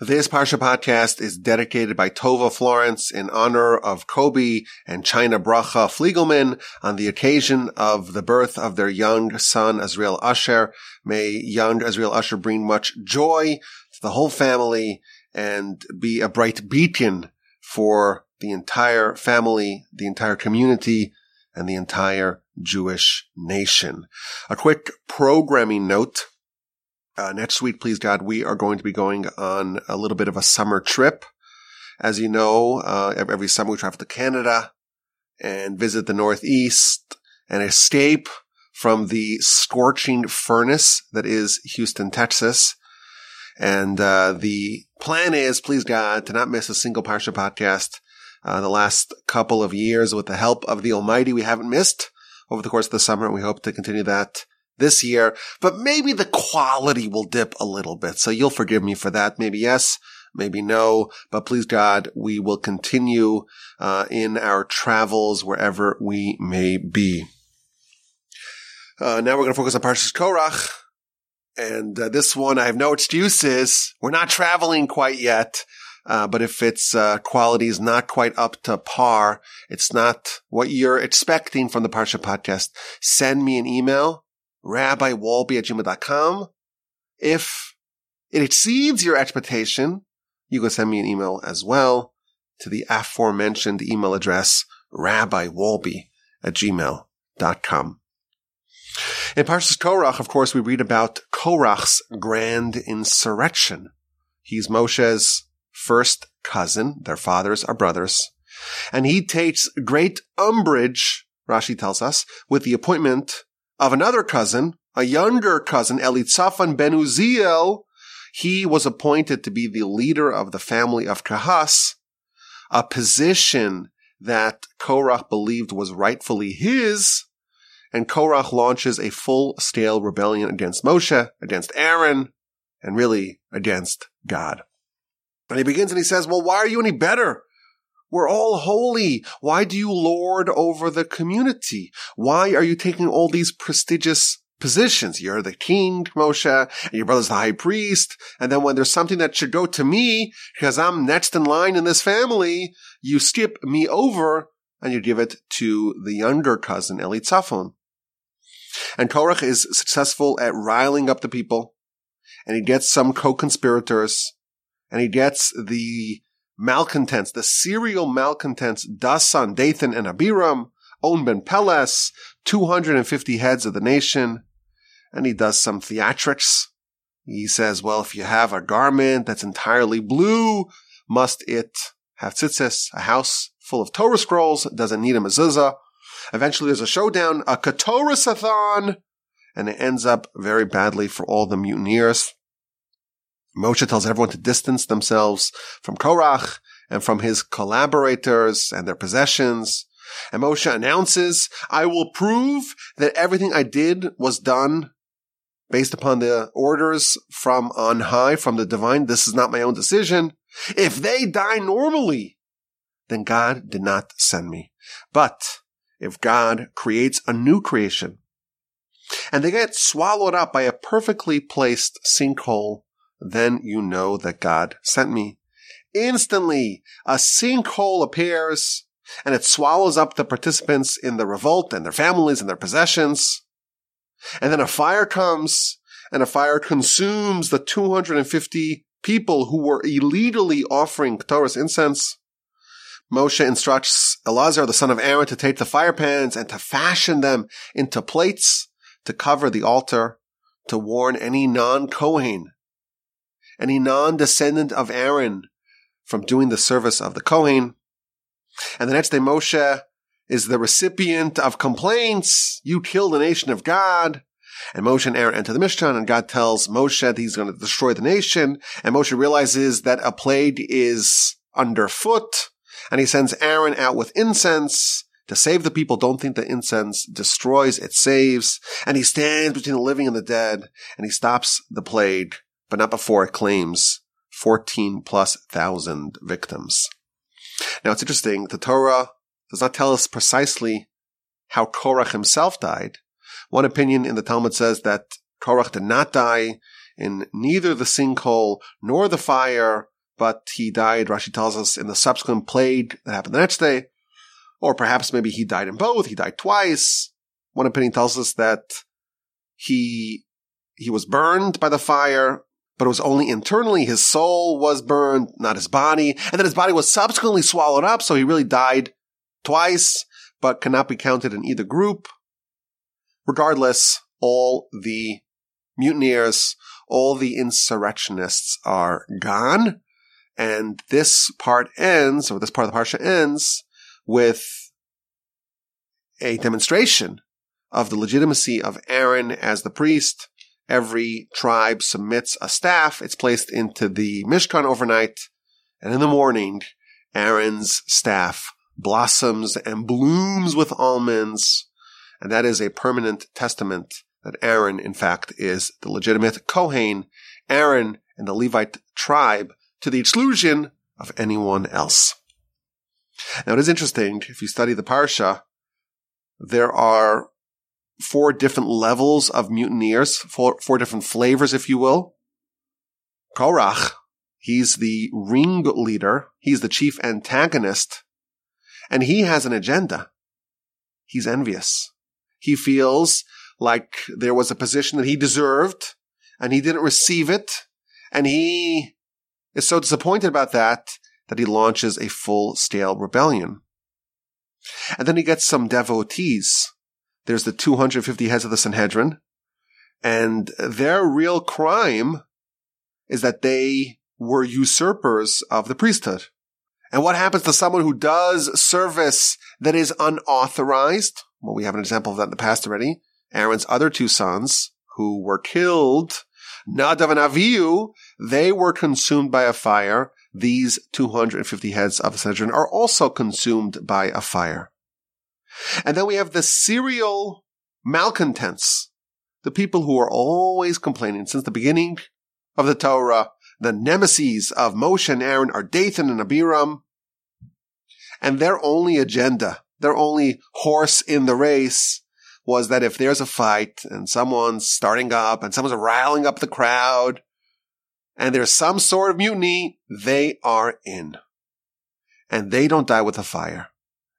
This Parsha podcast is dedicated by Tova Florans in honor of Coby and Chynna Bracha Fliegelman on the occasion of the birth of their young son, Azriel Asher. May young Azriel Asher bring much joy to the whole family and be a bright beacon for the entire family, the entire community, and the entire Jewish nation. A quick programming note. Uh, next week, please God, we are going to be going on a little bit of a summer trip. As you know, uh, every summer we travel to Canada and visit the Northeast and escape from the scorching furnace that is Houston, Texas. And uh, the plan is, please God, to not miss a single Parsha podcast. Uh, the last couple of years, with the help of the Almighty, we haven't missed over the course of the summer, and we hope to continue that this year, but maybe the quality will dip a little bit. So you'll forgive me for that. Maybe yes, maybe no, but please God, we will continue uh, in our travels wherever we may be. Uh, now we're going to focus on Parshas Korach. And uh, this one, I have no excuses. We're not traveling quite yet. Uh, but if its uh, quality is not quite up to par, it's not what you're expecting from the Parsha podcast, send me an email rabbiwolbe at gmail.com. If it exceeds your expectation, you can send me an email as well to the aforementioned email address, rabbiwolbe at gmail.com. In Parshas Korach, of course, we read about Korach's grand insurrection. He's Moshe's first cousin. Their fathers are brothers. And he takes great umbrage, Rashi tells us, with the appointment of another cousin, a younger cousin, Elitzaphan ben Uziel, he was appointed to be the leader of the family of Kahas, a position that Korach believed was rightfully his, and Korach launches a full-scale rebellion against Moshe, against Aaron, and really against God. And he begins and he says, well, why are you any better we're all holy. Why do you lord over the community? Why are you taking all these prestigious positions? You're the king, Moshe, and your brother's the high priest. And then when there's something that should go to me, because I'm next in line in this family, you skip me over and you give it to the younger cousin, Elitzaphan. And Korach is successful at riling up the people, and he gets some co-conspirators, and he gets the malcontents, the serial malcontents, Dasan, Dathan, and Abiram, On Ben Peles, 250 heads of the nation, and he does some theatrics. He says, well, if you have a garment that's entirely blue, must it have tzitzis, a house full of Torah scrolls, doesn't need a mezuzah. Eventually there's a showdown, a Katorasathon, and it ends up very badly for all the mutineers. Moshe tells everyone to distance themselves from Korach and from his collaborators and their possessions. And Moshe announces, I will prove that everything I did was done based upon the orders from on high, from the divine. This is not my own decision. If they die normally, then God did not send me. But if God creates a new creation and they get swallowed up by a perfectly placed sinkhole then you know that God sent me. Instantly, a sinkhole appears and it swallows up the participants in the revolt and their families and their possessions. And then a fire comes and a fire consumes the 250 people who were illegally offering Torah's incense. Moshe instructs Elazar, the son of Aaron, to take the fire pans and to fashion them into plates to cover the altar, to warn any non-Kohen any non-descendant of Aaron from doing the service of the Kohen. And the next day Moshe is the recipient of complaints. You killed the nation of God. And Moshe and Aaron enter the Mishkan and God tells Moshe that he's going to destroy the nation. And Moshe realizes that a plague is underfoot and he sends Aaron out with incense to save the people. Don't think that incense destroys, it saves. And he stands between the living and the dead and he stops the plague but not before it claims 14 plus thousand victims. Now it's interesting, the Torah does not tell us precisely how Korach himself died. One opinion in the Talmud says that Korach did not die in neither the sinkhole nor the fire, but he died, Rashi tells us, in the subsequent plague that happened the next day. Or perhaps maybe he died in both. He died twice. One opinion tells us that he, he was burned by the fire, but it was only internally. His soul was burned, not his body. And then his body was subsequently swallowed up. So he really died twice, but cannot be counted in either group. Regardless, all the mutineers, all the insurrectionists are gone. And this part ends, or this part of the parsha ends, with a demonstration of the legitimacy of Aaron as the priest. Every tribe submits a staff. It's placed into the Mishkan overnight. And in the morning, Aaron's staff blossoms and blooms with almonds. And that is a permanent testament that Aaron, in fact, is the legitimate Kohen, Aaron and the Levite tribe to the exclusion of anyone else. Now it is interesting, if you study the Parsha, there are four different levels of mutineers, four, four different flavors, if you will. Korach, he's the ring leader, he's the chief antagonist, and he has an agenda. He's envious. He feels like there was a position that he deserved and he didn't receive it. And he is so disappointed about that that he launches a full scale rebellion. And then he gets some devotees. There's the 250 heads of the Sanhedrin and their real crime is that they were usurpers of the priesthood. And what happens to someone who does service that is unauthorized? Well, we have an example of that in the past already. Aaron's other two sons who were killed, Nadav and Avihu, they were consumed by a fire. These 250 heads of the Sanhedrin are also consumed by a fire. And then we have the serial malcontents, the people who are always complaining since the beginning of the Torah. The nemesis of Moshe and Aaron are Dathan and Abiram. And their only agenda, their only horse in the race was that if there's a fight and someone's starting up and someone's riling up the crowd and there's some sort of mutiny, they are in. And they don't die with the fire.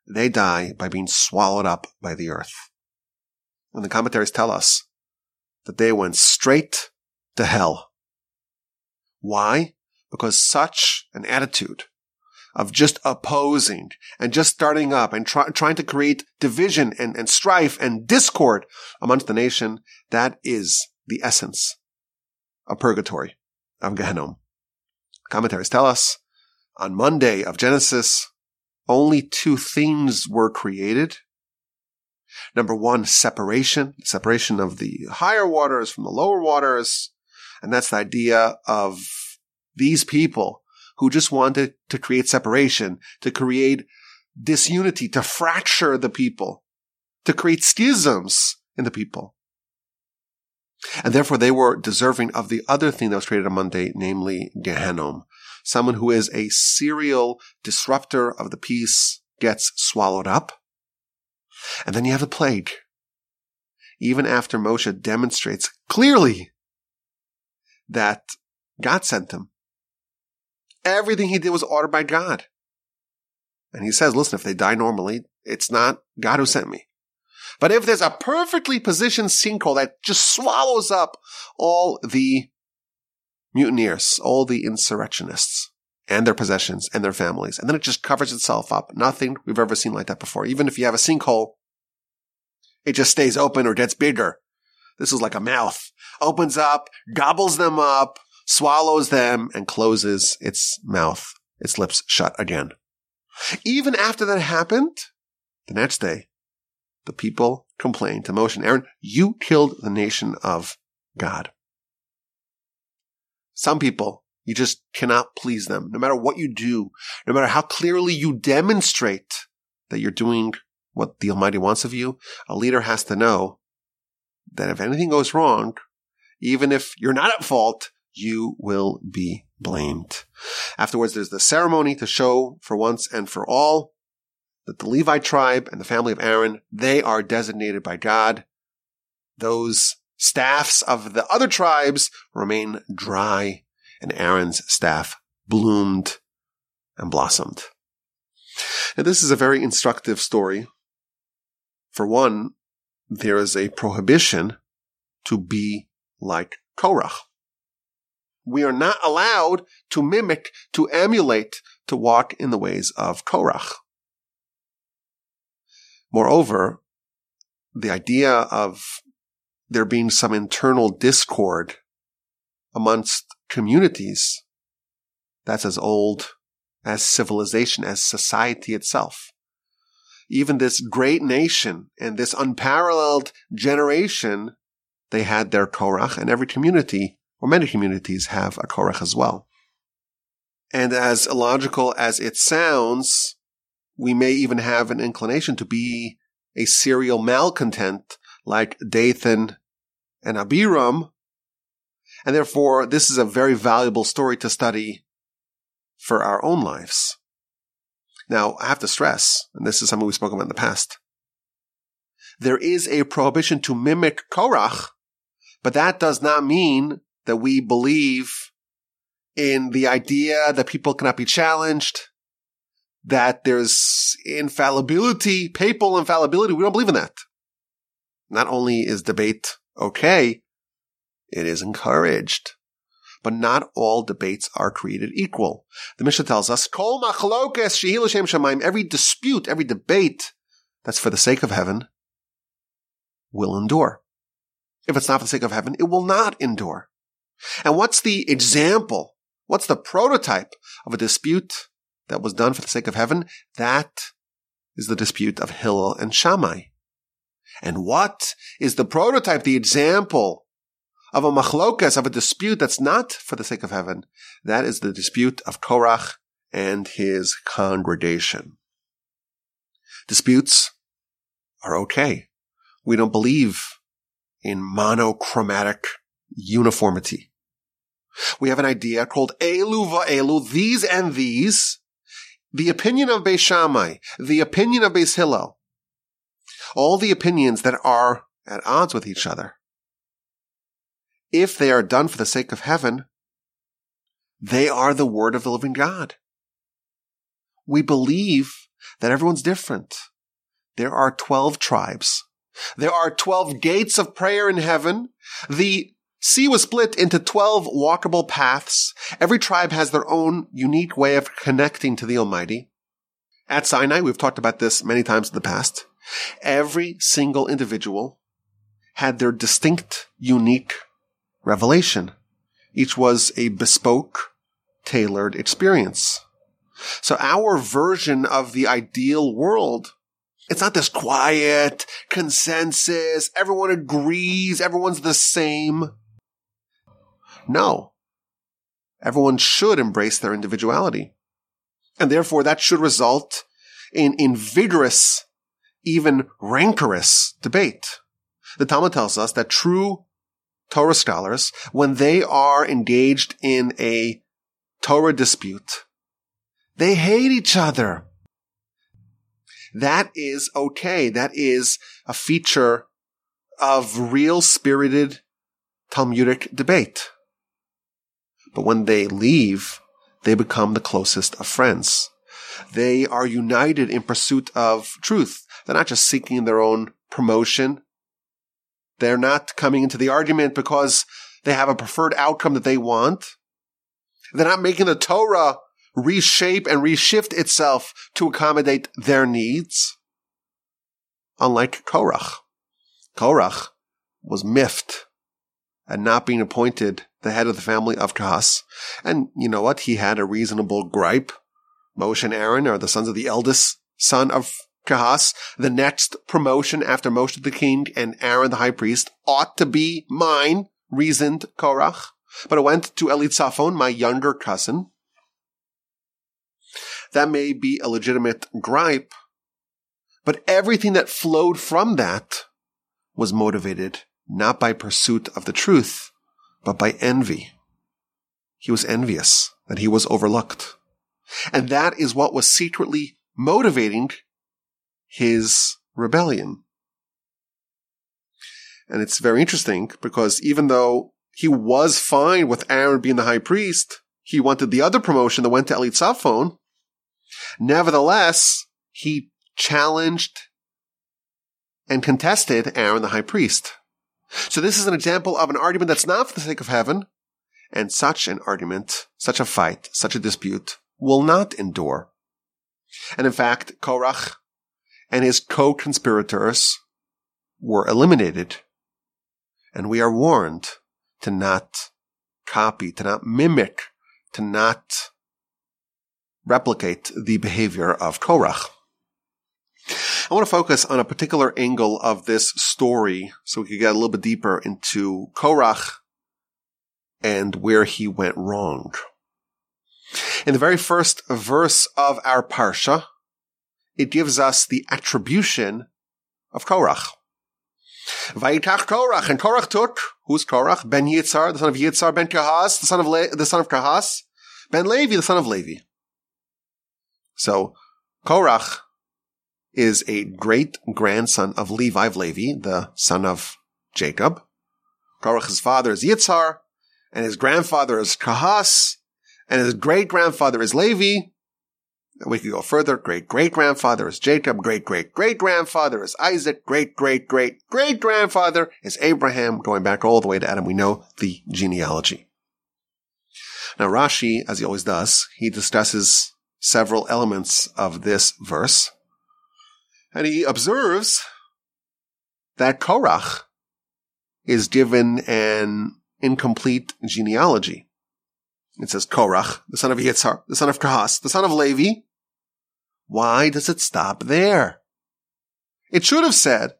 They die by being swallowed up by the earth. And the commentaries tell us that they went straight to hell. Why? Because such an attitude of just opposing and just starting up and try, trying to create division and, and strife and discord amongst the nation. That is the essence of purgatory, of Gehenna. Commentaries tell us on Monday of Genesis, only two things were created. Number one, separation, separation of the higher waters from the lower waters. And that's the idea of these people who just wanted to create separation, to create disunity, to fracture the people, to create schisms in the people. And therefore they were deserving of the other thing that was created on Monday, namely Gehenom. Someone who is a serial disruptor of the peace gets swallowed up. And then you have the plague. Even after Moshe demonstrates clearly that God sent him, Everything he did was ordered by God. And he says, listen, if they die normally, it's not God who sent me. But if there's a perfectly positioned sinkhole that just swallows up all the mutineers, all the insurrectionists and their possessions and their families, and then it just covers itself up. Nothing we've ever seen like that before. Even if you have a sinkhole, it just stays open or gets bigger. This is like a mouth. Opens up, gobbles them up, swallows them, and closes its mouth, its lips shut again. Even after that happened, the next day, the people complained to Moshe and Aaron, you killed the nation of God. Some people, you just cannot please them. No matter what you do, no matter how clearly you demonstrate that you're doing what the Almighty wants of you, a leader has to know that if anything goes wrong, even if you're not at fault, you will be blamed. Afterwards, there's the ceremony to show for once and for all that the Levite tribe and the family of Aaron, they are designated by God. Those staffs of the other tribes remain dry, and Aaron's staff bloomed and blossomed. And this is a very instructive story. For one, there is a prohibition to be like Korach. We are not allowed to mimic, to emulate, to walk in the ways of Korach. Moreover, the idea of there being some internal discord amongst communities that's as old as civilization, as society itself. Even this great nation and this unparalleled generation, they had their Korach and every community or many communities have a Korach as well. And as illogical as it sounds, we may even have an inclination to be a serial malcontent like Dathan and Abiram. And therefore, this is a very valuable story to study for our own lives. Now, I have to stress, and this is something we spoke about in the past, there is a prohibition to mimic Korach, but that does not mean that we believe in the idea that people cannot be challenged, that there's infallibility, papal infallibility. We don't believe in that. Not only is debate okay, it is encouraged. But not all debates are created equal. The Mishnah tells us, Kol shemaim, every dispute, every debate that's for the sake of heaven will endure. If it's not for the sake of heaven, it will not endure. And what's the example? What's the prototype of a dispute that was done for the sake of heaven? That is the dispute of Hillel and Shammai. And what is the prototype, the example of a machlokas, of a dispute that's not for the sake of heaven? That is the dispute of Korach and his congregation. Disputes are okay. We don't believe in monochromatic uniformity. We have an idea called Elu Elu, these and these, the opinion of Beis Shammai, the opinion of Beis Hillel, all the opinions that are at odds with each other. If they are done for the sake of heaven, they are the word of the living God. We believe that everyone's different. There are 12 tribes. There are 12 gates of prayer in heaven. The sea was split into 12 walkable paths. Every tribe has their own unique way of connecting to the Almighty. At Sinai, we've talked about this many times in the past. Every single individual had their distinct, unique revelation. Each was a bespoke, tailored experience. So our version of the ideal world it's not this quiet consensus. Everyone agrees. Everyone's the same. No. Everyone should embrace their individuality. And therefore that should result in, in vigorous, even rancorous debate. The Talmud tells us that true Torah scholars, when they are engaged in a Torah dispute, they hate each other. That is okay. That is a feature of real spirited Talmudic debate. But when they leave, they become the closest of friends. They are united in pursuit of truth. They're not just seeking their own promotion. They're not coming into the argument because they have a preferred outcome that they want. They're not making the Torah reshape and reshift itself to accommodate their needs. Unlike Korach. Korach was miffed at not being appointed the head of the family of Kahas. And you know what? He had a reasonable gripe. Moshe and Aaron are the sons of the eldest son of Kahas. The next promotion after Moshe the king and Aaron the high priest ought to be mine, reasoned Korach. But it went to Elitzaphan, my younger cousin. That may be a legitimate gripe, but everything that flowed from that was motivated not by pursuit of the truth, but by envy. He was envious that he was overlooked. And that is what was secretly motivating his rebellion. And it's very interesting because even though he was fine with Aaron being the high priest, he wanted the other promotion that went to Elitzaphan. Nevertheless, he challenged and contested Aaron the high priest. So this is an example of an argument that's not for the sake of heaven, and such an argument, such a fight, such a dispute will not endure. And in fact, Korach and his co-conspirators were eliminated. And we are warned to not copy, to not mimic, to not replicate the behavior of Korach. I want to focus on a particular angle of this story so we can get a little bit deeper into Korach and where he went wrong. In the very first verse of our Parsha, it gives us the attribution of Korach. Vayitach Korach, and Korach took, who's Korach? Ben Yitzhar, the son of Yitzhar, Ben Kahas, the son of, Le- the son of Kahas, Ben Levi, the son of Levi. So, Korach is a great grandson of Levi of Levi, the son of Jacob. Korach's father is Yitzhar, and his grandfather is Kahas, and his great grandfather is Levi. We could go further. Great great grandfather is Jacob. Great great great grandfather is Isaac. Great great great great grandfather is Abraham. Going back all the way to Adam, we know the genealogy. Now Rashi, as he always does, he discusses several elements of this verse. And he observes that Korach is given an incomplete genealogy. It says Korach, the son of Yitzhar, the son of Kahas, the son of Levi. Why does it stop there? It should have said,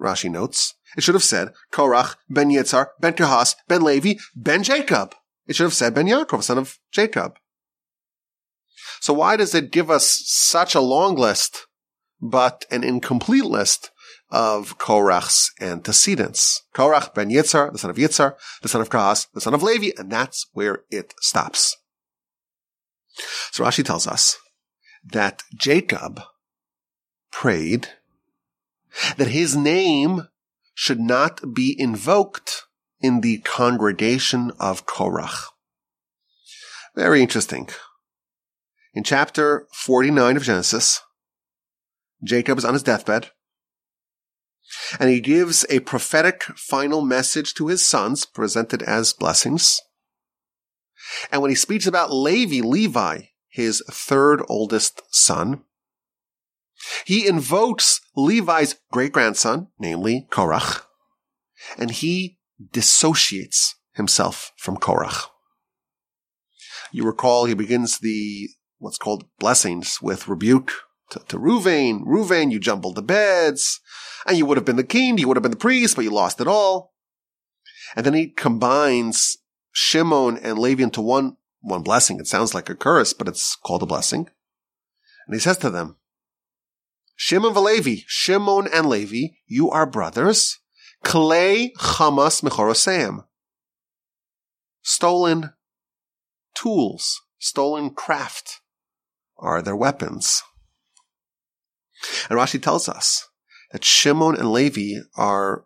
Rashi notes, it should have said Korach, Ben Yitzhar, Ben Kahas, Ben Levi, Ben Jacob. It should have said Ben Yaakov, son of Jacob. So why does it give us such a long list, but an incomplete list of Korach's antecedents. Korach ben Yitzhar, the son of Yitzhar, the son of Kahas, the son of Levi, and that's where it stops. So Rashi tells us that Jacob prayed that his name should not be invoked in the congregation of Korach. Very interesting. In chapter 49 of Genesis, Jacob is on his deathbed and he gives a prophetic final message to his sons presented as blessings. And when he speaks about Levi, Levi, his third oldest son, he invokes Levi's great grandson, namely Korach, and he dissociates himself from Korach. You recall he begins the what's called blessings with rebuke to, to Ruvain. Ruvain, you jumbled the beds and you would have been the king, you would have been the priest, but you lost it all. And then he combines Shimon and Levi into one, one blessing. It sounds like a curse, but it's called a blessing. And he says to them, Shimon Levi, Shimon and Levi, you are brothers. Clay Hamas Mechorosam. Stolen tools, stolen craft are their weapons. And Rashi tells us that Shimon and Levi are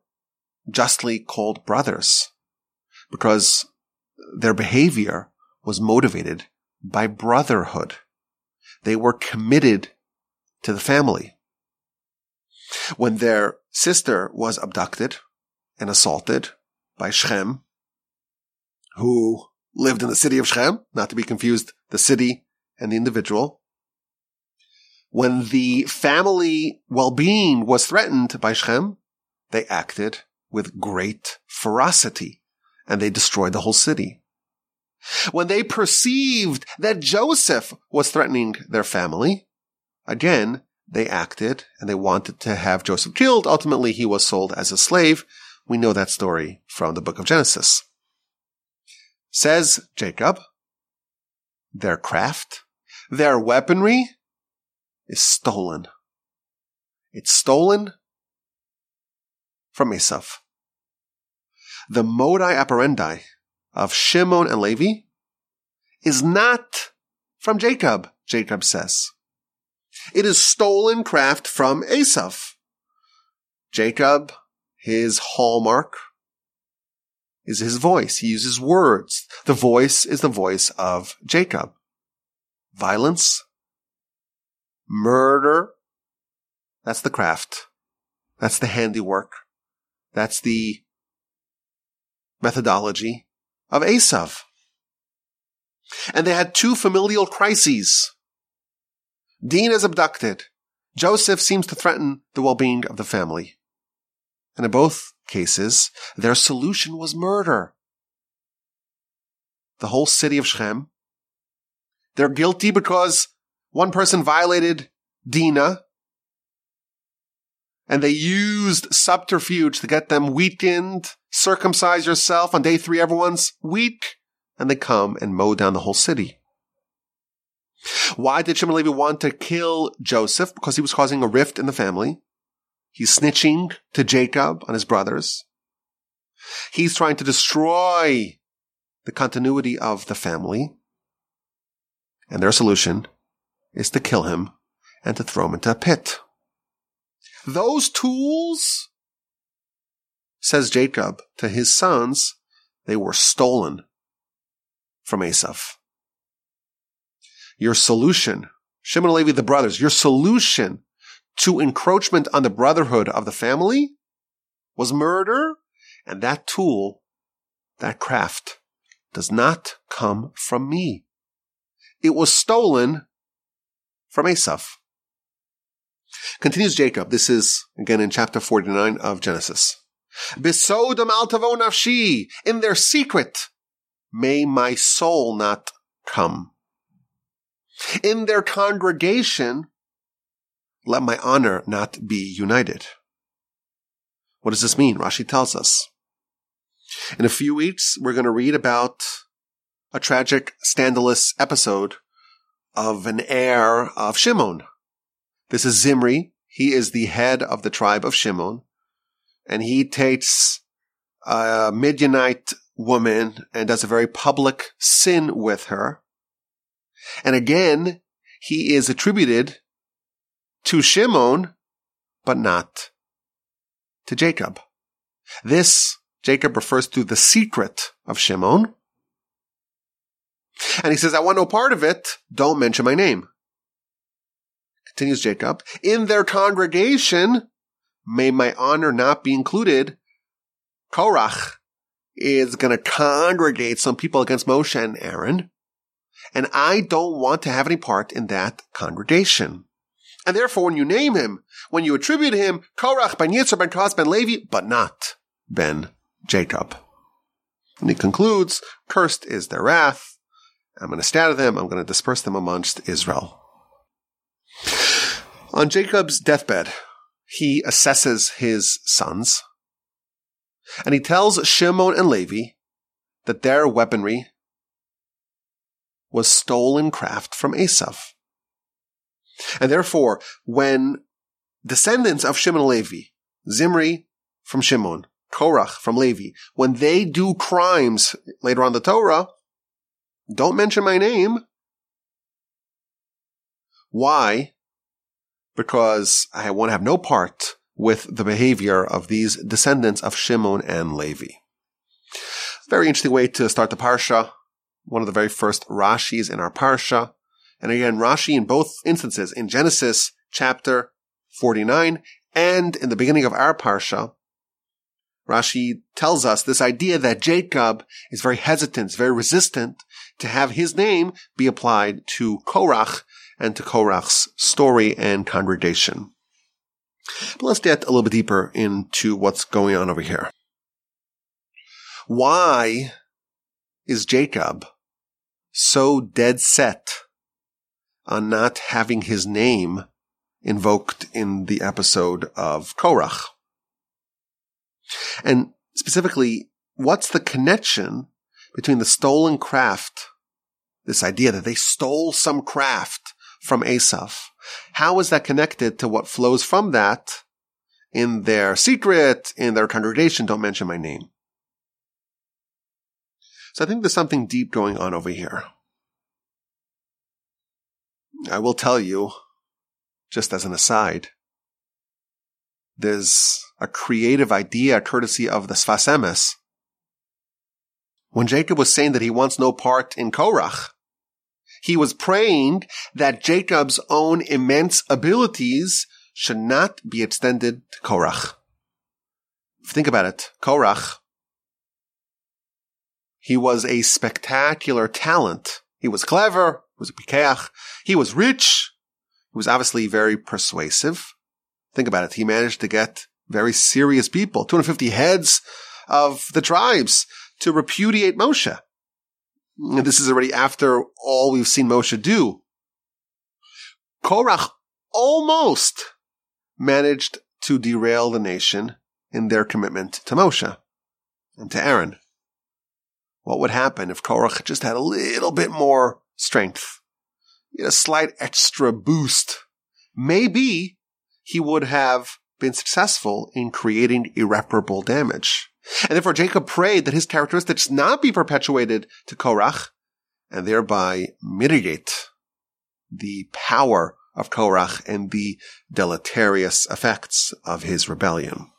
justly called brothers because their behavior was motivated by brotherhood. They were committed to the family. When their sister was abducted and assaulted by Shechem, who lived in the city of Shechem, not to be confused, the city and the individual, when the family well-being was threatened by Shechem, they acted with great ferocity and they destroyed the whole city. When they perceived that Joseph was threatening their family, again, they acted and they wanted to have Joseph killed. Ultimately, he was sold as a slave. We know that story from the book of Genesis. Says Jacob, their craft, their weaponry, is stolen. It's stolen from Esau. The modi operandi of Shimon and Levi is not from Jacob, Jacob says. It is stolen craft from Esav. Jacob, his hallmark is his voice. He uses words. The voice is the voice of Jacob. Violence, murder, that's the craft. That's the handiwork. That's the methodology of Esav. And they had two familial crises. Dinah is abducted. Joseph seems to threaten the well-being of the family. And in both cases, their solution was murder. The whole city of Shechem. They're guilty because one person violated Dinah, and they used subterfuge to get them weakened. Circumcise yourself. On day three, everyone's weak. And they come and mow down the whole city. Why did Shimon Levi want to kill Joseph? Because he was causing a rift in the family. He's snitching to Jacob on his brothers. He's trying to destroy the continuity of the family. And their solution is to kill him and to throw him into a pit. Those tools, says Jacob to his sons, they were stolen from Esav. Your solution, Shimon Levi, the brothers, your solution to encroachment on the brotherhood of the family was murder, and that tool, that craft, does not come from me. It was stolen from Esav. Continues Jacob. This is again in chapter 49 of Genesis. Besodam altavo nafshi. In their secret, may my soul not come. In their congregation, let my honor not be united. What does this mean? Rashi tells us. In a few weeks, we're going to read about a tragic, scandalous episode of an heir of Shimon, this is Zimri. He is the head of the tribe of Shimon. And he takes a Midianite woman and does a very public sin with her. And again, he is attributed to Shimon, but not to Jacob. This Jacob refers to the secret of Shimon. And he says, I want no part of it. Don't mention my name continues Jacob, in their congregation, may my honor not be included. Korach is going to congregate some people against Moshe and Aaron. And I don't want to have any part in that congregation. And therefore, when you name him, when you attribute him, Korach ben Yitzhar ben Kahas ben Levi, but not ben Jacob. And he concludes, cursed is their wrath. I'm going to scatter them. I'm going to disperse them amongst Israel. On Jacob's deathbed, he assesses his sons and he tells Shimon and Levi that their weaponry was stolen craft from Esav. And therefore, when descendants of Shimon and Levi, Zimri from Shimon, Korach from Levi, when they do crimes later on the Torah, don't mention my name. Why? Because I want to have no part with the behavior of these descendants of Shimon and Levi. Very interesting way to start the parsha. One of the very first Rashis in our parsha. And again, Rashi in both instances, in Genesis chapter 49 and in the beginning of our parsha, Rashi tells us this idea that Jacob is very hesitant, very resistant to have his name be applied to Korach and to Korach's story and congregation. But let's get a little bit deeper into what's going on over here. Why is Jacob so dead set on not having his name invoked in the episode of Korach? And specifically, what's the connection between the stolen craft, this idea that they stole some craft from Esav. How is that connected to what flows from that in their secret, in their congregation? Don't mention my name. So I think there's something deep going on over here. I will tell you, just as an aside, there's a creative idea courtesy of the Sfas Emes. When Jacob was saying that he wants no part in Korach, he was praying that Jacob's own immense abilities should not be extended to Korach. Think about it. Korach, he was a spectacular talent. He was clever. He was a pikeach. He was rich. He was obviously very persuasive. Think about it. He managed to get very serious people, 250 heads of the tribes to repudiate Moshe. This is already after all we've seen Moshe do. Korach almost managed to derail the nation in their commitment to Moshe and to Aaron. What would happen if Korach just had a little bit more strength? A slight extra boost. Maybe he would have been successful in creating irreparable damage. And therefore Jacob prayed that his characteristics not be perpetuated to Korach and thereby mitigate the power of Korach and the deleterious effects of his rebellion.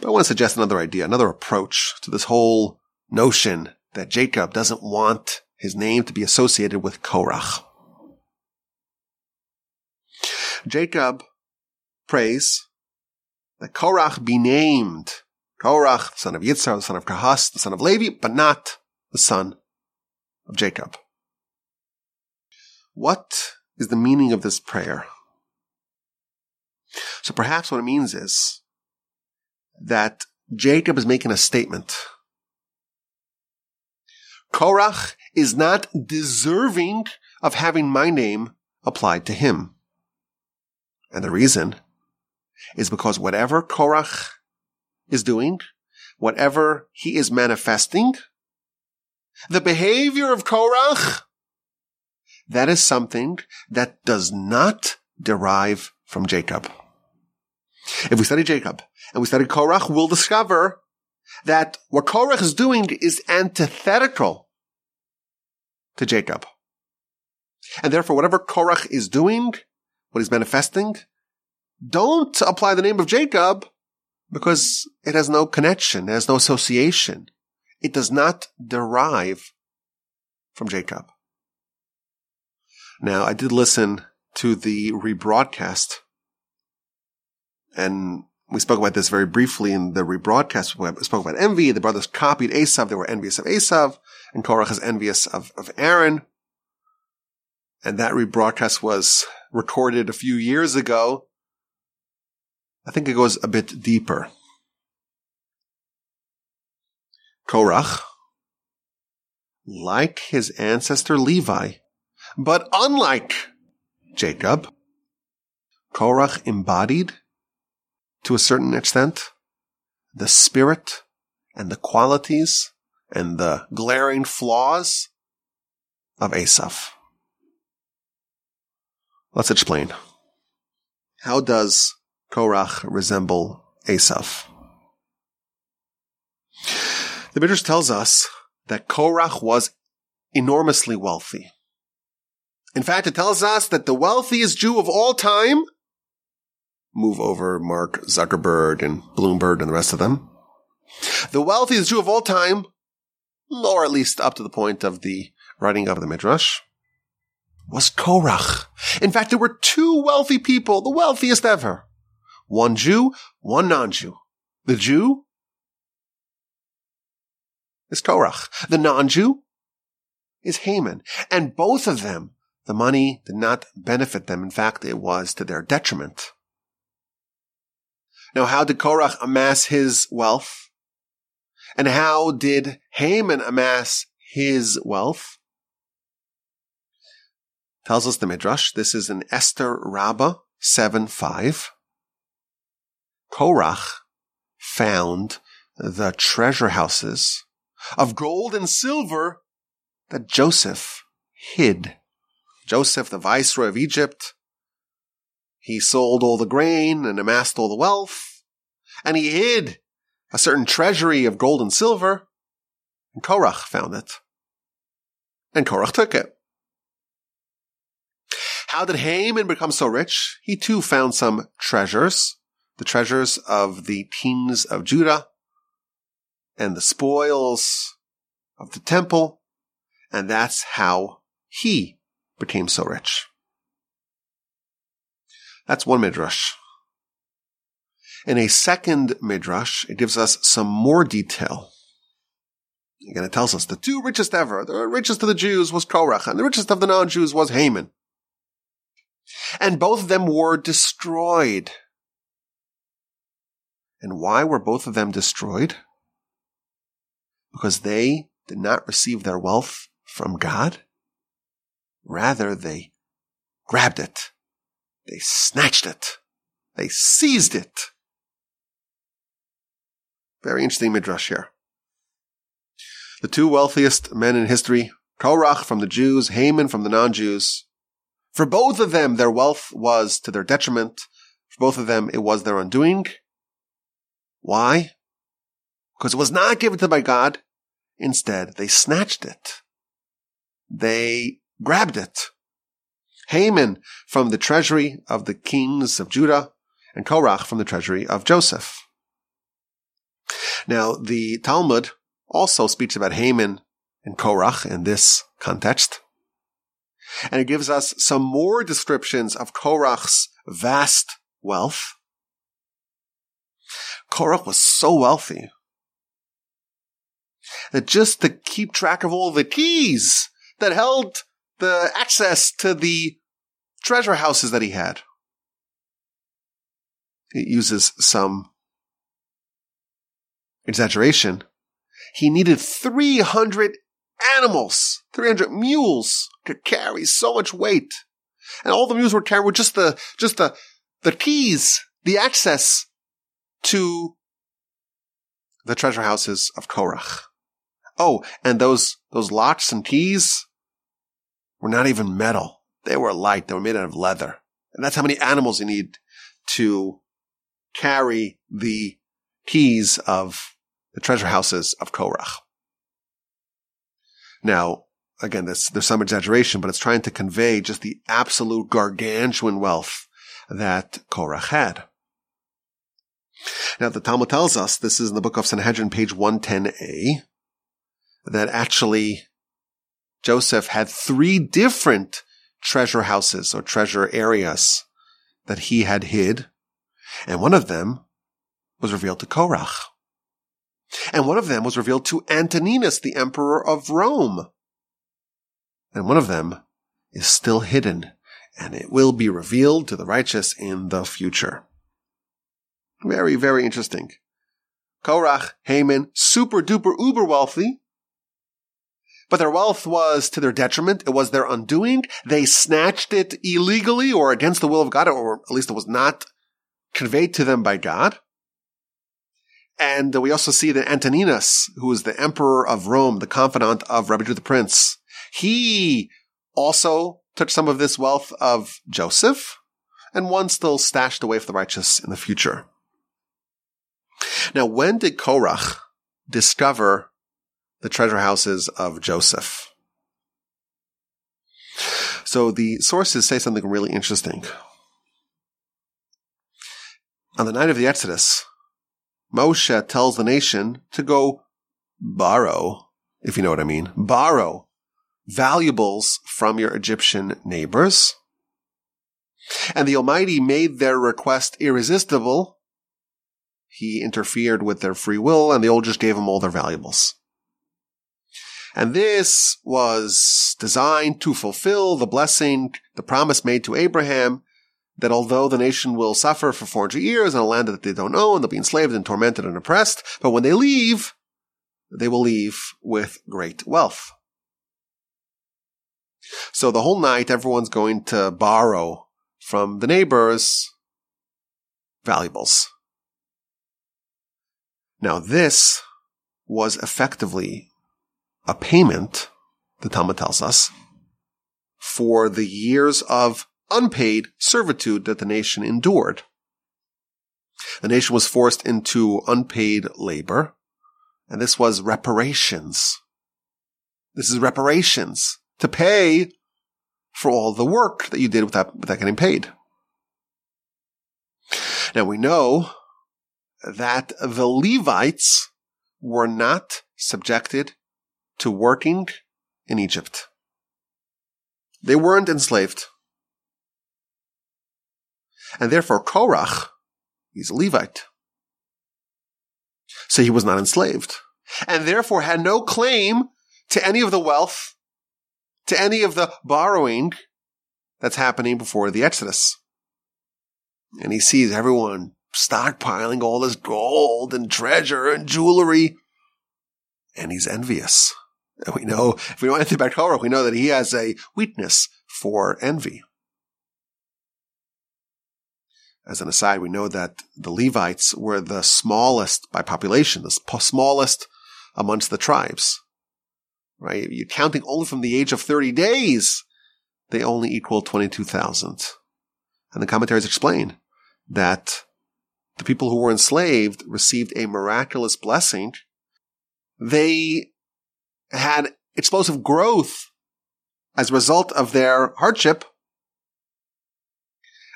But I want to suggest another idea, another approach to this whole notion that Jacob doesn't want his name to be associated with Korach. Jacob prays that Korach be named Korach, the son of Yitzhar, the son of Kahas, the son of Levi, but not the son of Jacob. What is the meaning of this prayer? So perhaps what it means is that Jacob is making a statement. Korach is not deserving of having my name applied to him. And the reason is because whatever Korach is doing, whatever he is manifesting, the behavior of Korach, that is something that does not derive from Jacob. If we study Jacob and we study Korach, we'll discover that what Korach is doing is antithetical to Jacob. And therefore, whatever Korach is doing, what he's manifesting, don't apply the name of Jacob because it has no connection, it has no association. It does not derive from Jacob. Now, I did listen to the rebroadcast, and we spoke about this very briefly in the rebroadcast. We spoke about envy. The brothers copied Esav. They were envious of Esav, and Korach is envious of, of Aaron. And that rebroadcast was recorded a few years ago. I think it goes a bit deeper. Korach, like his ancestor Levi, but unlike Jacob, Korach embodied, to a certain extent, the spirit and the qualities and the glaring flaws of Esav. Let's explain. How does Korach resemble Esav. The Midrash tells us that Korach was enormously wealthy. In fact, it tells us that the wealthiest Jew of all time, move over Mark Zuckerberg and Bloomberg and the rest of them, the wealthiest Jew of all time, or at least up to the point of the writing of the Midrash, was Korach. In fact, there were two wealthy people, the wealthiest ever. One Jew, one non-Jew. The Jew is Korach. The non-Jew is Haman. And both of them, the money did not benefit them. In fact, it was to their detriment. Now, how did Korach amass his wealth? And how did Haman amass his wealth? Tells us the Midrash. This is in Esther Rabbah 7 5. Korach found the treasure houses of gold and silver that Joseph hid. Joseph, the viceroy of Egypt, he sold all the grain and amassed all the wealth, and he hid a certain treasury of gold and silver, and Korach found it. And Korach took it. How did Haman become so rich? He too found some treasures the treasures of the kings of Judah and the spoils of the temple, and that's how he became so rich. That's one midrash. In a second midrash, it gives us some more detail. Again, it tells us the two richest ever, the richest of the Jews was Korach, and the richest of the non-Jews was Haman. And both of them were destroyed. And why were both of them destroyed? Because they did not receive their wealth from God. Rather, they grabbed it. They snatched it. They seized it. Very interesting midrash here. The two wealthiest men in history, Korach from the Jews, Haman from the non-Jews. For both of them, their wealth was to their detriment. For both of them, it was their undoing. Why? Because it was not given to them by God. Instead, they snatched it. They grabbed it. Haman from the treasury of the kings of Judah, and Korach from the treasury of Joseph. Now, the Talmud also speaks about Haman and Korach in this context. And it gives us some more descriptions of Korach's vast wealth. Korach was so wealthy that just to keep track of all the keys that held the access to the treasure houses that he had. It uses some exaggeration. He needed 300 animals, 300 mules to carry so much weight. And all the mules were carrying were just the, just the, the keys, the access to the treasure houses of Korach. Oh, and those, those locks and keys were not even metal. They were light. They were made out of leather. And that's how many animals you need to carry the keys of the treasure houses of Korach. Now, again, there's, there's some exaggeration, but it's trying to convey just the absolute gargantuan wealth that Korach had. Now, the Talmud tells us, this is in the book of Sanhedrin, page 110a, that actually Joseph had three different treasure houses or treasure areas that he had hid. And one of them was revealed to Korach. And one of them was revealed to Antoninus, the emperor of Rome. And one of them is still hidden and it will be revealed to the righteous in the future. Very, very interesting. Korach, Haman, super duper uber wealthy, but their wealth was to their detriment. It was their undoing. They snatched it illegally or against the will of God, or at least it was not conveyed to them by God. And we also see that Antoninus, who was the emperor of Rome, the confidant of Rabbi Judah the Prince, he also took some of this wealth of Joseph, and one still stashed away for the righteous in the future. Now, when did Korach discover the treasure houses of Joseph. So the sources say something really interesting. On the night of the Exodus, Moshe tells the nation to go borrow, if you know what I mean, borrow valuables from your Egyptian neighbors. And the Almighty made their request irresistible. He interfered with their free will and they all just gave him all their valuables. And this was designed to fulfill the blessing, the promise made to Abraham that although the nation will suffer for 400 years in a land that they don't own, they'll be enslaved and tormented and oppressed, but when they leave, they will leave with great wealth. So the whole night, everyone's going to borrow from the neighbors valuables. Now this was effectively a payment, the Talmud tells us, for the years of unpaid servitude that the nation endured. The nation was forced into unpaid labor, and this was reparations. This is reparations to pay for all the work that you did without, without getting paid. Now we know that the Levites were not subjected to working in Egypt. They weren't enslaved. And therefore Korach, he's a Levite. So he was not enslaved. And therefore had no claim to any of the wealth, to any of the borrowing that's happening before the Exodus. And he sees everyone stockpiling all this gold and treasure and jewelry. And he's envious. And we know, if we know anything about Korach, we know that he has a weakness for envy. As an aside, we know that the Levites were the smallest by population, the smallest amongst the tribes. Right? You're counting only from the age of 30 days. They only equal 22,000. And the commentaries explain that the people who were enslaved received a miraculous blessing. They had explosive growth as a result of their hardship.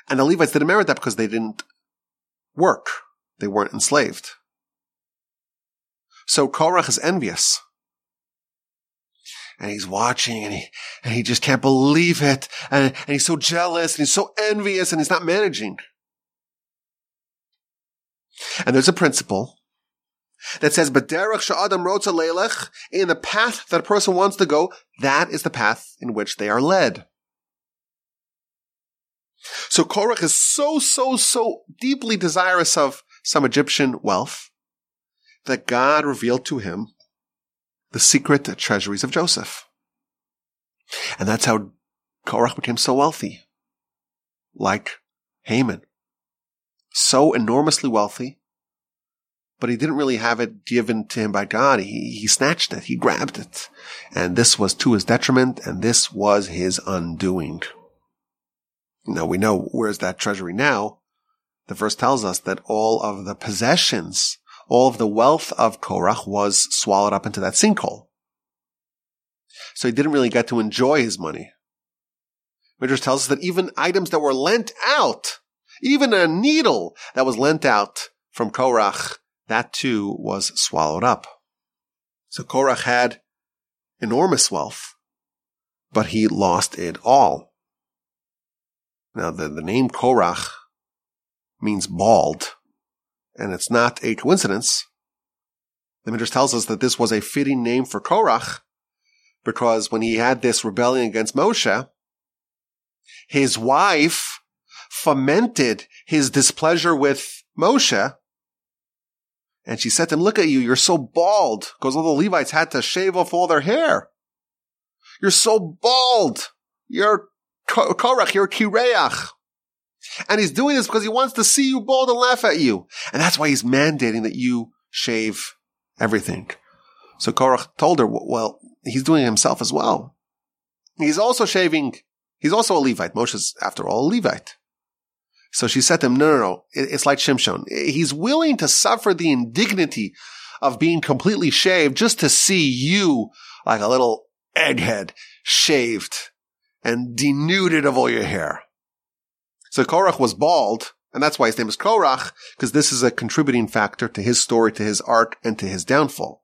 And the Levites didn't merit that because they didn't work. They weren't enslaved. So Korach is envious. And he's watching and he, and he just can't believe it. And, and he's so jealous and he's so envious and he's not managing. And there's a principle that says, "B'derech sha'adam rotza leilech," in the path that a person wants to go, that is the path in which they are led. So Korach is so, so, so deeply desirous of some Egyptian wealth that God revealed to him the secret treasuries of Joseph. And that's how Korach became so wealthy. Like Haman. So enormously wealthy but he didn't really have it given to him by God. He, he snatched it. He grabbed it. And this was to his detriment and this was his undoing. Now we know where's that treasury now? The verse tells us that all of the possessions, all of the wealth of Korach was swallowed up into that sinkhole. So he didn't really get to enjoy his money. Midrash tells us that even items that were lent out, even a needle that was lent out from Korach that too was swallowed up. So Korach had enormous wealth, but he lost it all. Now the, the name Korach means bald, and it's not a coincidence. The Midrash tells us that this was a fitting name for Korach because when he had this rebellion against Moshe, his wife fomented his displeasure with Moshe and she said to him, look at you, you're so bald, because all the Levites had to shave off all their hair. You're so bald. You're Korach, you're Kireach. And he's doing this because he wants to see you bald and laugh at you. And that's why he's mandating that you shave everything. So Korach told her, well, he's doing it himself as well. He's also shaving, he's also a Levite. Moshe's, after all, a Levite. So she said to him, no, no, no. It's like Shimshon. He's willing to suffer the indignity of being completely shaved just to see you like a little egghead shaved and denuded of all your hair. So Korach was bald, and that's why his name is Korach, because this is a contributing factor to his story, to his arc, and to his downfall.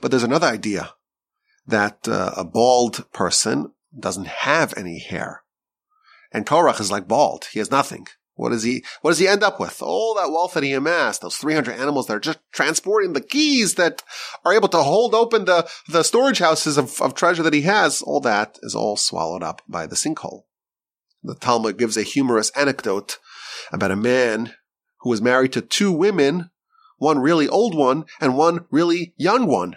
But there's another idea that uh, a bald person doesn't have any hair. And Korach is like bald. He has nothing. What does he, what does he end up with? All that wealth that he amassed, those 300 animals that are just transporting the keys that are able to hold open the, the storage houses of, of treasure that he has, all that is all swallowed up by the sinkhole. The Talmud gives a humorous anecdote about a man who was married to two women, one really old one and one really young one.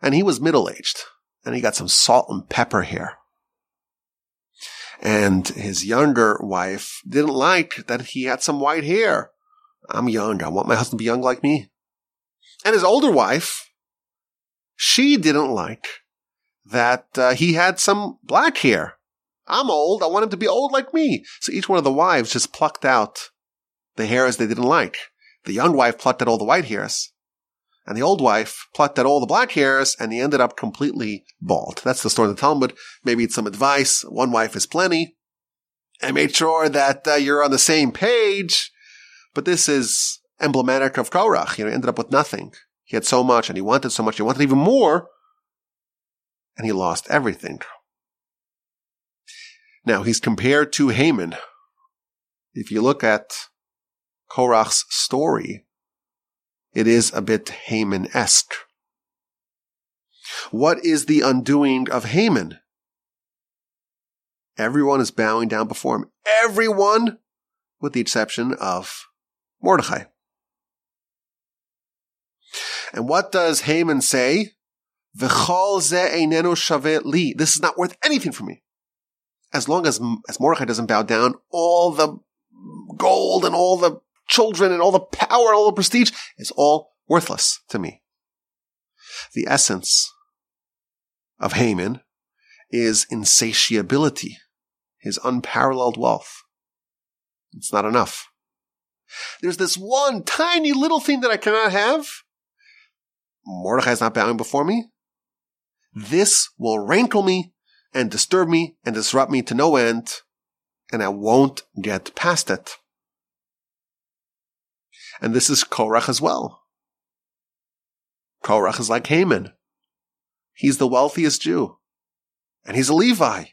And he was middle aged and he got some salt and pepper hair. And his younger wife didn't like that he had some white hair. I'm young. I want my husband to be young like me. And his older wife, she didn't like that uh, he had some black hair. I'm old. I want him to be old like me. So each one of the wives just plucked out the hairs they didn't like. The young wife plucked out all the white hairs. And the old wife plucked out all the black hairs and he ended up completely bald. That's the story of the Talmud. Maybe it's some advice. One wife is plenty. and made sure that uh, you're on the same page. But this is emblematic of Korach. You know, he ended up with nothing. He had so much and he wanted so much. He wanted even more. And he lost everything. Now he's compared to Haman. If you look at Korach's story, it is a bit Haman-esque. What is the undoing of Haman? Everyone is bowing down before him. Everyone, with the exception of Mordechai. And what does Haman say? Li. This is not worth anything for me. As long as, as Mordechai doesn't bow down, all the gold and all the children and all the power and all the prestige is all worthless to me. The essence of Haman is insatiability, his unparalleled wealth. It's not enough. There's this one tiny little thing that I cannot have. Mordecai is not bowing before me. This will rankle me and disturb me and disrupt me to no end, and I won't get past it. And this is Korach as well. Korach is like Haman. He's the wealthiest Jew. And he's a Levi.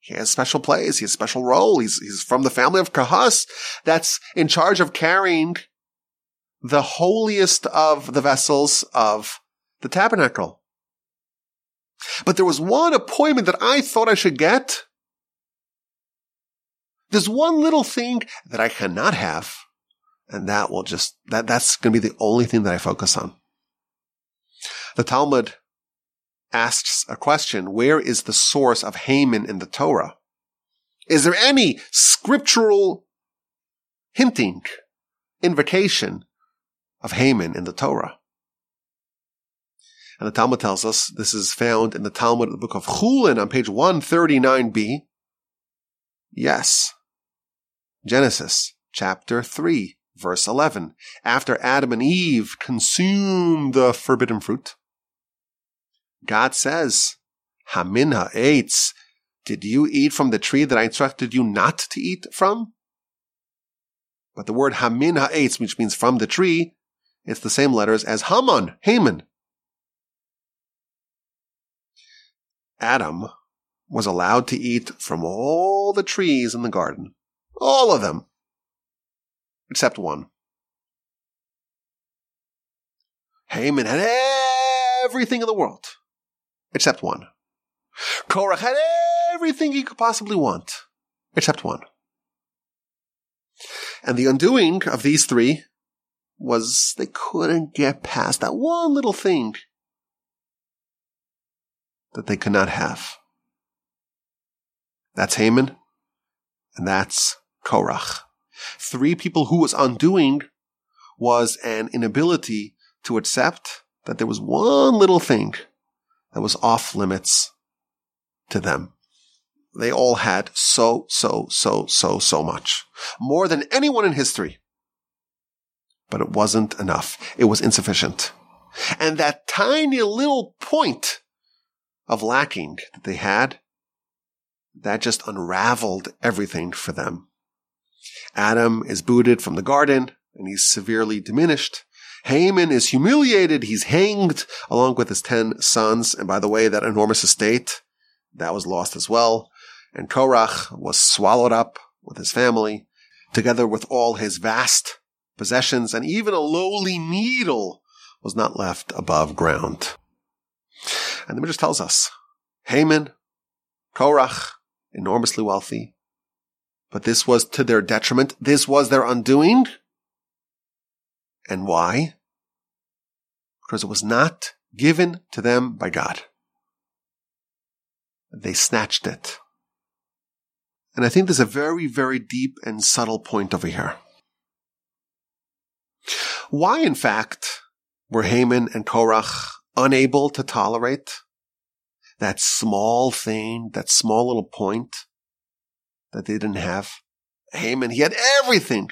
He has special place. He has special role. He's, he's from the family of Kahas that's in charge of carrying the holiest of the vessels of the tabernacle. But there was one appointment that I thought I should get. There's one little thing that I cannot have. And that will just, that, that's going to be the only thing that I focus on. The Talmud asks a question, where is the source of Haman in the Torah? Is there any scriptural hinting, invocation of Haman in the Torah? And the Talmud tells us this is found in the Talmud, the book of Chulin on page 139b. Yes. Genesis chapter 3 verse 11. After Adam and Eve consumed the forbidden fruit, God says, Hamin ha'etz, did you eat from the tree that I instructed you not to eat from? But the word Hamin ha'etz, which means from the tree, it's the same letters as Haman, Haman. Adam was allowed to eat from all the trees in the garden. All of them. Except one. Haman had everything in the world except one. Korach had everything he could possibly want, except one. And the undoing of these three was they couldn't get past that one little thing that they could not have. That's Haman, and that's Korach. Three people who was undoing was an inability to accept that there was one little thing that was off limits to them. They all had so, so, so, so, so much. More than anyone in history. But it wasn't enough. It was insufficient. And that tiny little point of lacking that they had, that just unraveled everything for them. Adam is booted from the garden and he's severely diminished. Haman is humiliated. He's hanged along with his ten sons. And by the way, that enormous estate, that was lost as well. And Korach was swallowed up with his family, together with all his vast possessions, and even a lowly needle was not left above ground. And the Midrash tells us, Haman, Korach, enormously wealthy, but this was to their detriment. This was their undoing. And why? Because it was not given to them by God. They snatched it. And I think there's a very, very deep and subtle point over here. Why, in fact, were Haman and Korach unable to tolerate that small thing, that small little point that they didn't have? Haman, he had everything.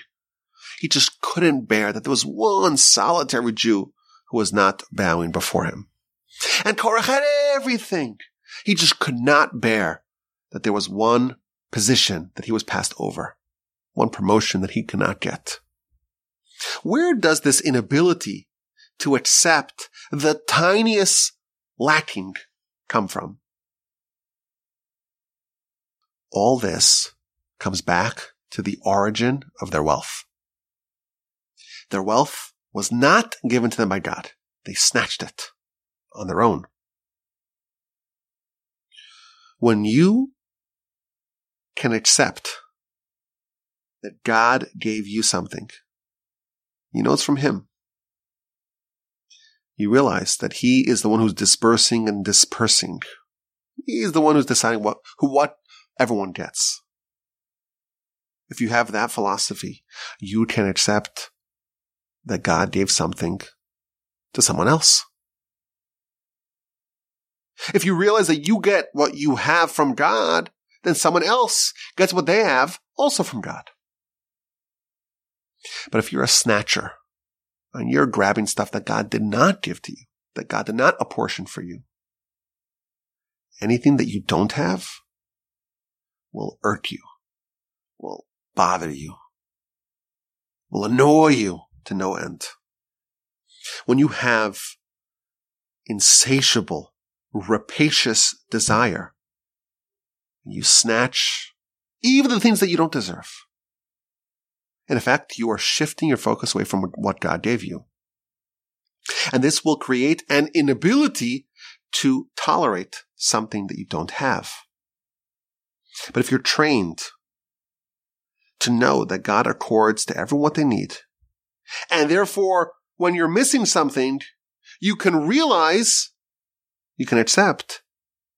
He just couldn't bear that there was one solitary Jew who was not bowing before him. And Korach had everything. He just could not bear that there was one position that he was passed over, one promotion that he cannot get. Where does this inability to accept the tiniest lacking come from? All this comes back to the origin of their wealth. Their wealth was not given to them by God. They snatched it on their own. When you can accept that God gave you something, you know it's from Him. You realize that He is the one who's dispersing and dispersing. He is the one who's deciding what, who, what everyone gets. If you have that philosophy, you can accept that God gave something to someone else. If you realize that you get what you have from God, then someone else gets what they have also from God. But if you're a snatcher and you're grabbing stuff that God did not give to you, that God did not apportion for you, anything that you don't have will irk you, will bother you, will annoy you to no end. When you have insatiable, rapacious desire, you snatch even the things that you don't deserve. In effect, you are shifting your focus away from what God gave you. And this will create an inability to tolerate something that you don't have. But if you're trained to know that God accords to everyone what they need, and therefore, when you're missing something, you can realize, you can accept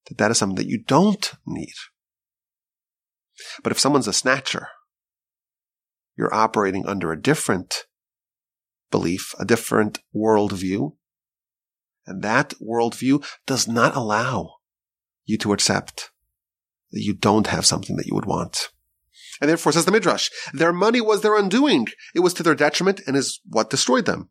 that that is something that you don't need. But if someone's a snatcher, you're operating under a different belief, a different worldview. And that worldview does not allow you to accept you don't have something that you would want. And therefore, says the Midrash, their money was their undoing. It was to their detriment and is what destroyed them.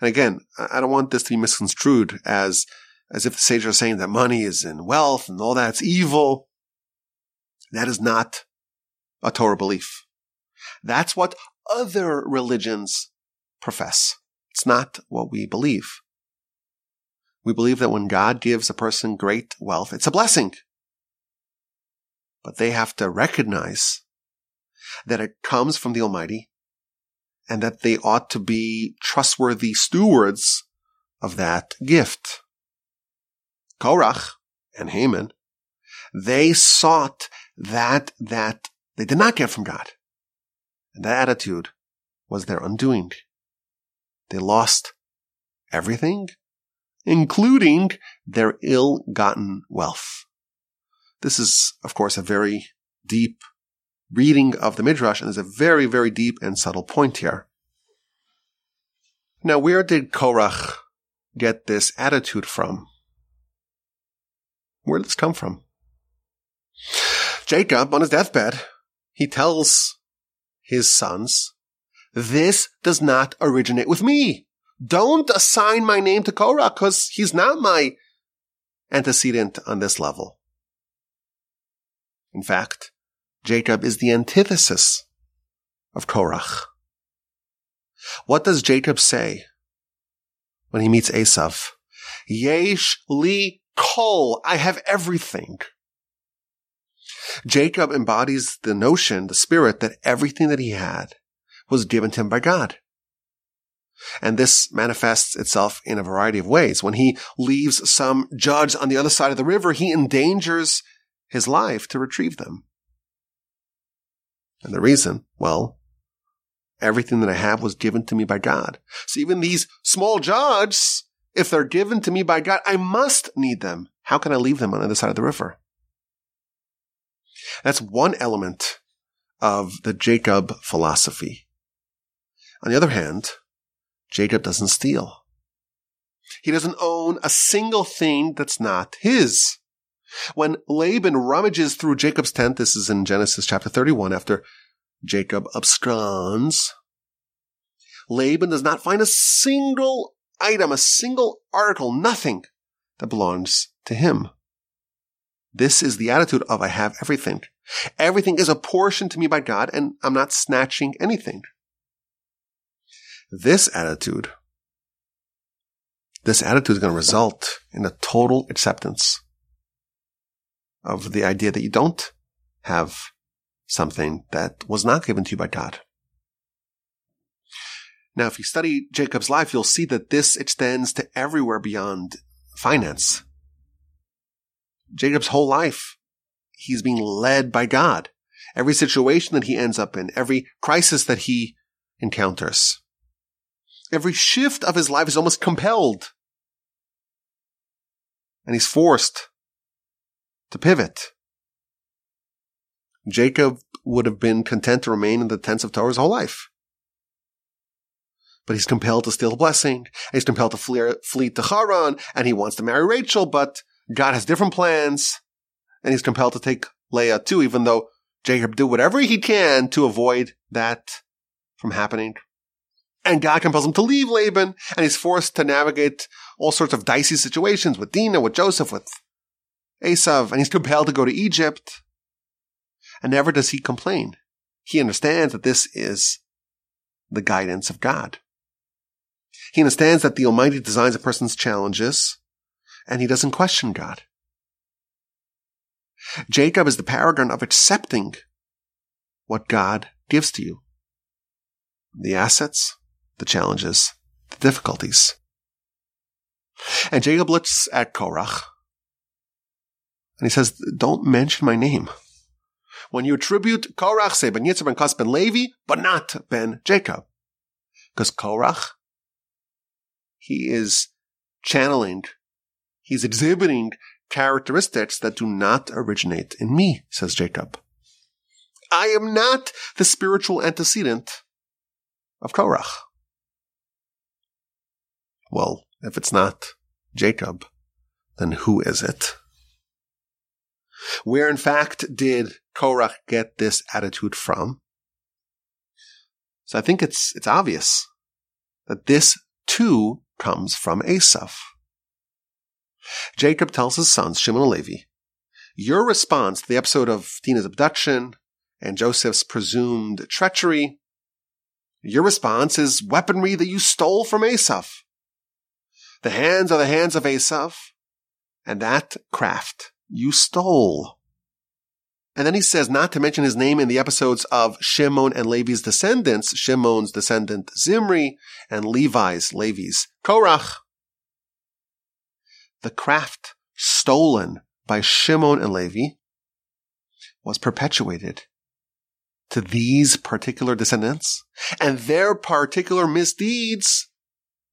And again, I don't want this to be misconstrued as, as if the sages are saying that money is in wealth and all that's evil. That is not a Torah belief. That's what other religions profess. It's not what we believe. We believe that when God gives a person great wealth, it's a blessing. But they have to recognize that it comes from the Almighty and that they ought to be trustworthy stewards of that gift. Korach and Haman, they sought that that they did not get from God. And that attitude was their undoing. They lost everything, including their ill-gotten wealth. This is, of course, a very deep reading of the Midrash, and there's a very, very deep and subtle point here. Now, where did Korach get this attitude from? Where did this come from? Jacob, on his deathbed, he tells his sons, this does not originate with me. Don't assign my name to Korach because he's not my antecedent on this level. In fact, Jacob is the antithesis of Korach. What does Jacob say when he meets Esav? Yesh li kol. I have everything. Jacob embodies the notion, the spirit that everything that he had was given to him by God. And this manifests itself in a variety of ways. When he leaves some judge on the other side of the river, he endangers his life to retrieve them. And the reason, well, everything that I have was given to me by God. So even these small jobs, if they're given to me by God, I must need them. How can I leave them on the other side of the river? That's one element of the Jacob philosophy. On the other hand, Jacob doesn't steal. He doesn't own a single thing that's not his. When Laban rummages through Jacob's tent, this is in Genesis chapter 31, after Jacob absconds, Laban does not find a single item, a single article, nothing that belongs to him. This is the attitude of I have everything. Everything is apportioned to me by God and I'm not snatching anything. This attitude, this attitude is going to result in a total acceptance of the idea that you don't have something that was not given to you by God. Now, if you study Jacob's life, you'll see that this extends to everywhere beyond finance. Jacob's whole life, he's being led by God. Every situation that he ends up in, every crisis that he encounters, every shift of his life is almost compelled. And he's forced to pivot. Jacob would have been content to remain in the tents of Torah his whole life. But he's compelled to steal a blessing. he's compelled to flee, flee to Haran, and he wants to marry Rachel, but God has different plans, and he's compelled to take Leah too, even though Jacob do whatever he can to avoid that from happening. And God compels him to leave Laban, and he's forced to navigate all sorts of dicey situations with Dinah, with Joseph, with Esav, and he's compelled to go to Egypt. And never does he complain. He understands that this is the guidance of God. He understands that the Almighty designs a person's challenges, and he doesn't question God. Jacob is the paragon of accepting what God gives to you. The assets, the challenges, the difficulties. And Jacob looks at Korach and he says, don't mention my name. When you attribute Korach, say Ben Yitzhar ben Kahas ben Levi, but not Ben Jacob. Because Korach, he is channeling, he's exhibiting characteristics that do not originate in me, says Jacob. I am not the spiritual antecedent of Korach. Well, if it's not Jacob, then who is it? Where in fact did Korach get this attitude from? So I think it's, it's obvious that this too comes from Esav. Jacob tells his sons, Shimon and Levi, your response to the episode of Dinah's abduction and Joseph's presumed treachery, your response is weaponry that you stole from Esav. The hands are the hands of Esav, and that craft you stole. And then he says not to mention his name in the episodes of Shimon and Levi's descendants, Shimon's descendant Zimri and Levi's, Levi's Korach the craft stolen by Shimon and Levi was perpetuated to these particular descendants and their particular misdeeds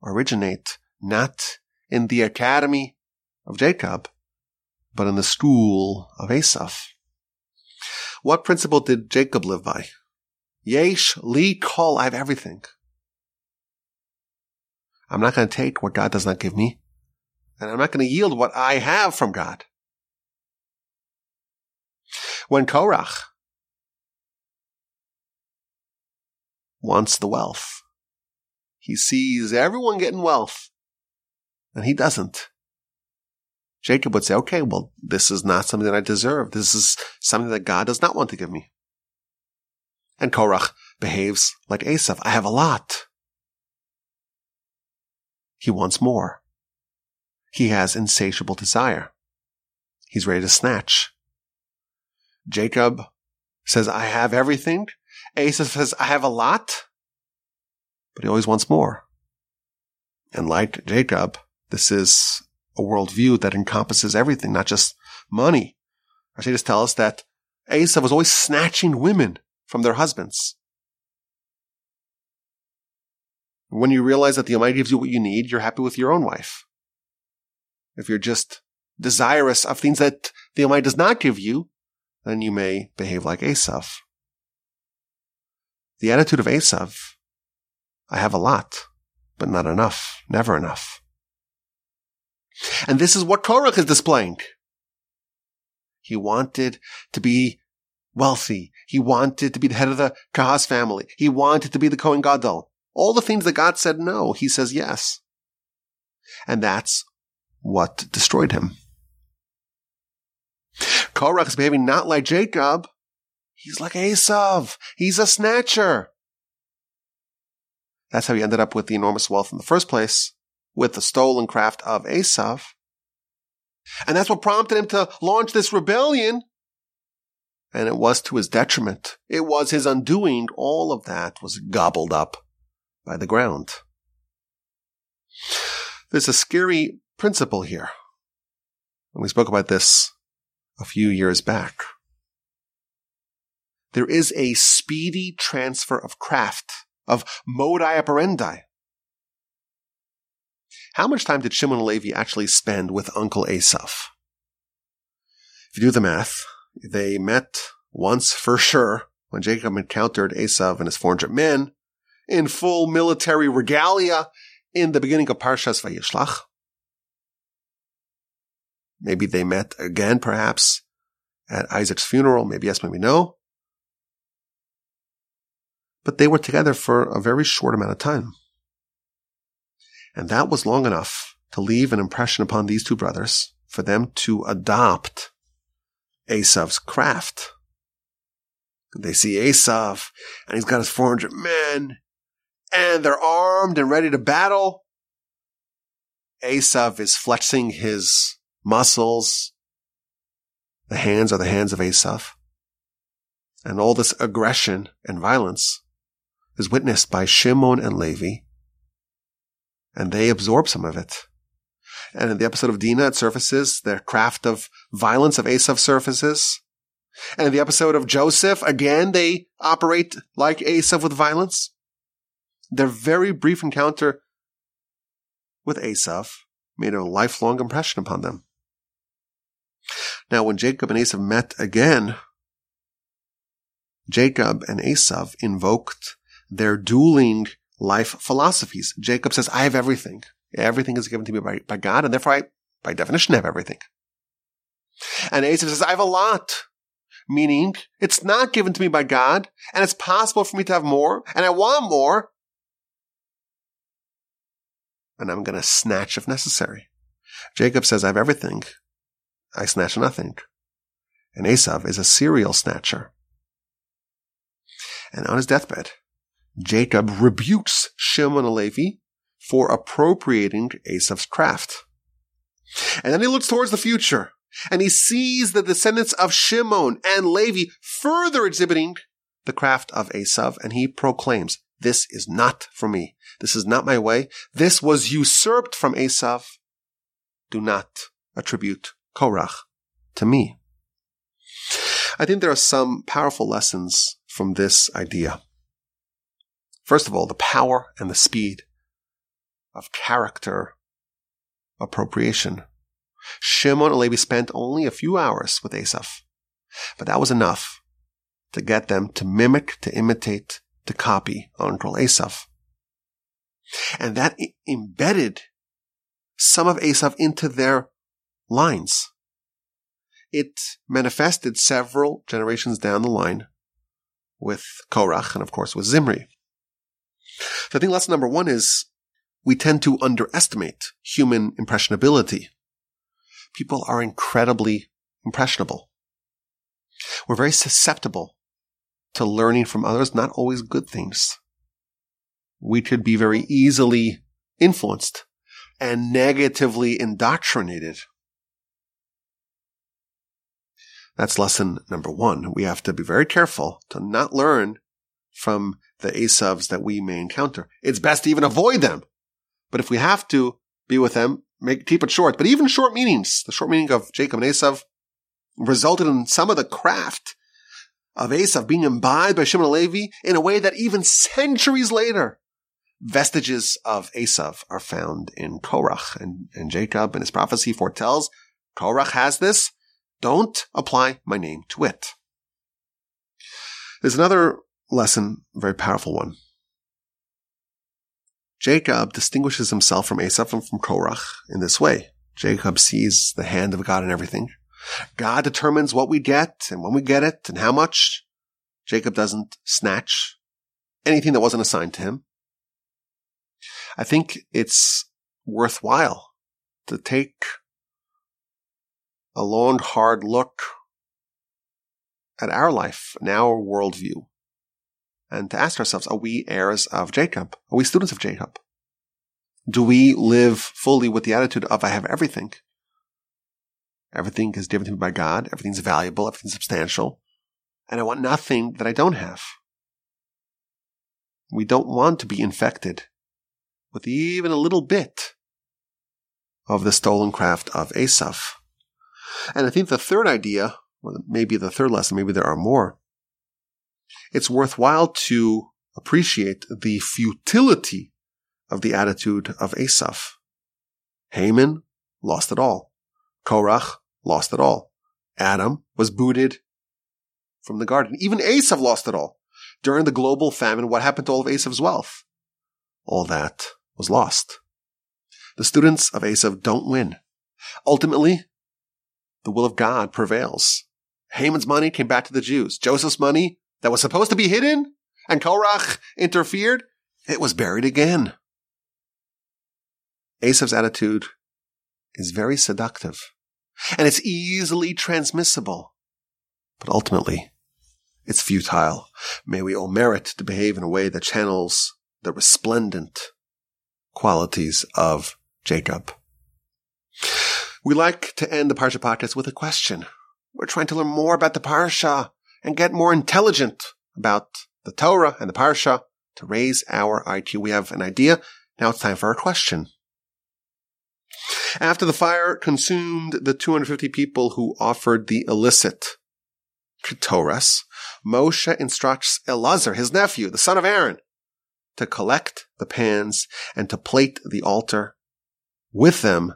originate not in the academy of Jacob, but in the school of Esav. What principle did Jacob live by? Yesh, li, kol, I have everything. I'm not going to take what God does not give me and I'm not going to yield what I have from God. When Korach wants the wealth, he sees everyone getting wealth, and he doesn't. Jacob would say, okay, well, this is not something that I deserve. This is something that God does not want to give me. And Korach behaves like Esav. I have a lot. He wants more. He has insatiable desire. He's ready to snatch. Jacob says, I have everything. Esav says, I have a lot, but he always wants more. And like Jacob, this is a worldview that encompasses everything, not just money. just tell us that Esav was always snatching women from their husbands. When you realize that the Almighty gives you what you need, you're happy with your own wife if you're just desirous of things that the Almighty does not give you, then you may behave like Esav. The attitude of Esav, I have a lot, but not enough, never enough. And this is what Korach is displaying. He wanted to be wealthy. He wanted to be the head of the Kahas family. He wanted to be the Kohen Gadol. All the things that God said no, he says yes. And that's what destroyed him. Korach is behaving not like Jacob. He's like Esav. He's a snatcher. That's how he ended up with the enormous wealth in the first place, with the stolen craft of Esav. And that's what prompted him to launch this rebellion. And it was to his detriment. It was his undoing. All of that was gobbled up by the ground. There's a scary principle here. And we spoke about this a few years back. There is a speedy transfer of craft, of modi operandi. How much time did Shimon Levi actually spend with Uncle Esav? If you do the math, they met once for sure when Jacob encountered Esav and his 400 men in full military regalia in the beginning of Parshas Vayishlach. Maybe they met again, perhaps, at Isaac's funeral. Maybe yes, maybe no. But they were together for a very short amount of time. And that was long enough to leave an impression upon these two brothers for them to adopt Esav's craft. They see Esav and he's got his 400 men and they're armed and ready to battle. Esav is flexing his muscles. The hands are the hands of Esav. And all this aggression and violence is witnessed by Shimon and Levi. And they absorb some of it. And in the episode of Dinah, it surfaces the craft of violence of Esav surfaces. And in the episode of Joseph, again, they operate like Esav with violence. Their very brief encounter with Esav made a lifelong impression upon them. Now, when Jacob and Esav met again, Jacob and Esav invoked their dueling life philosophies. Jacob says, I have everything. Everything is given to me by, by God, and therefore I, by definition, have everything. And Esav says, I have a lot. Meaning, it's not given to me by God, and it's possible for me to have more, and I want more, and I'm going to snatch if necessary. Jacob says, I have everything. I snatch nothing. And Esav is a serial snatcher. And on his deathbed, Jacob rebukes Shimon and Levi for appropriating Esav's craft. And then he looks towards the future and he sees the descendants of Shimon and Levi further exhibiting the craft of Esav and he proclaims, this is not for me. This is not my way. This was usurped from Esav. Do not attribute Korach to me. I think there are some powerful lessons from this idea. First of all, the power and the speed of character appropriation. Shimon and Levi spent only a few hours with Esav, but that was enough to get them to mimic, to imitate, to copy Uncle Esav. And that embedded some of Esav into their lines. It manifested several generations down the line with Korach and of course with Zimri. So I think lesson number one is we tend to underestimate human impressionability. People are incredibly impressionable. We're very susceptible to learning from others, not always good things. We could be very easily influenced and negatively indoctrinated. That's lesson number one. We have to be very careful to not learn from the Esavs that we may encounter. It's best to even avoid them. But if we have to be with them, make, keep it short. But even short meetings, the short meeting of Jacob and Esav resulted in some of the craft of Esav being imbibed by Shimon Levi in a way that even centuries later, vestiges of Esav are found in Korach and, and Jacob and his prophecy foretells Korach has this. Don't apply my name to it. There's another lesson, very powerful one. Jacob distinguishes himself from Esav and from Korach in this way. Jacob sees the hand of God in everything. God determines what we get and when we get it and how much. Jacob doesn't snatch anything that wasn't assigned to him. I think it's worthwhile to take a long, hard look at our life and our worldview and to ask ourselves, are we heirs of Jacob? Are we students of Jacob? Do we live fully with the attitude of, I have everything? Everything is given to me by God. Everything's valuable. Everything's substantial. And I want nothing that I don't have. We don't want to be infected with even a little bit of the stolen craft of Esav. And I think the third idea, or maybe the third lesson, maybe there are more, it's worthwhile to appreciate the futility of the attitude of Esav. Haman lost it all. Korach lost it all. Adam was booted from the garden. Even Esav lost it all. During the global famine, what happened to all of Esav's wealth? All that was lost. The students of Esav don't win. Ultimately, the will of God prevails. Haman's money came back to the Jews. Joseph's money that was supposed to be hidden and Korach interfered, it was buried again. Esav's attitude is very seductive and it's easily transmissible, but ultimately it's futile. May we all merit to behave in a way that channels the resplendent qualities of Jacob. We like to end the Parsha podcast with a question. We're trying to learn more about the Parsha and get more intelligent about the Torah and the Parsha to raise our IQ. We have an idea. Now it's time for our question. After the fire consumed the 250 people who offered the illicit Ketores, Moshe instructs Elazar, his nephew, the son of Aaron, to collect the pans and to plate the altar with them